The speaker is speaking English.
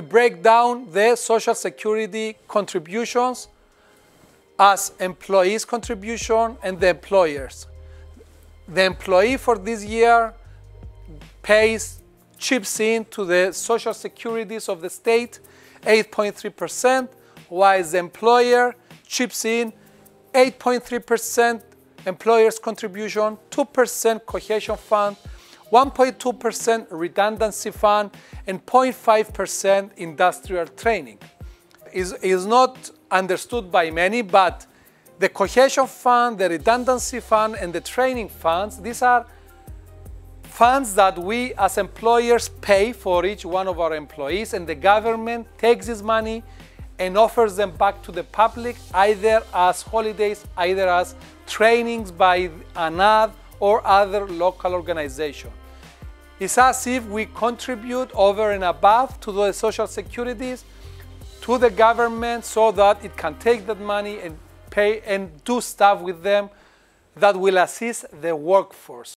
break down the social security contributions as employees contribution and the employers. The employee for this year pays, chips in to the social securities of the state 8.3%, while the employer chips in 8.3% employer's contribution, 2% cohesion fund, 1.2% redundancy fund, and 0.5% industrial training. Is is not understood by many, but the cohesion fund, the redundancy fund, and the training funds, these are funds that we as employers pay for each one of our employees, and the government takes this money and offers them back to the public either as holidays, either as trainings by ANAD or other local organization. It's as if we contribute over and above to the social securities to the government so that it can take that money and pay and do stuff with them that will assist the workforce.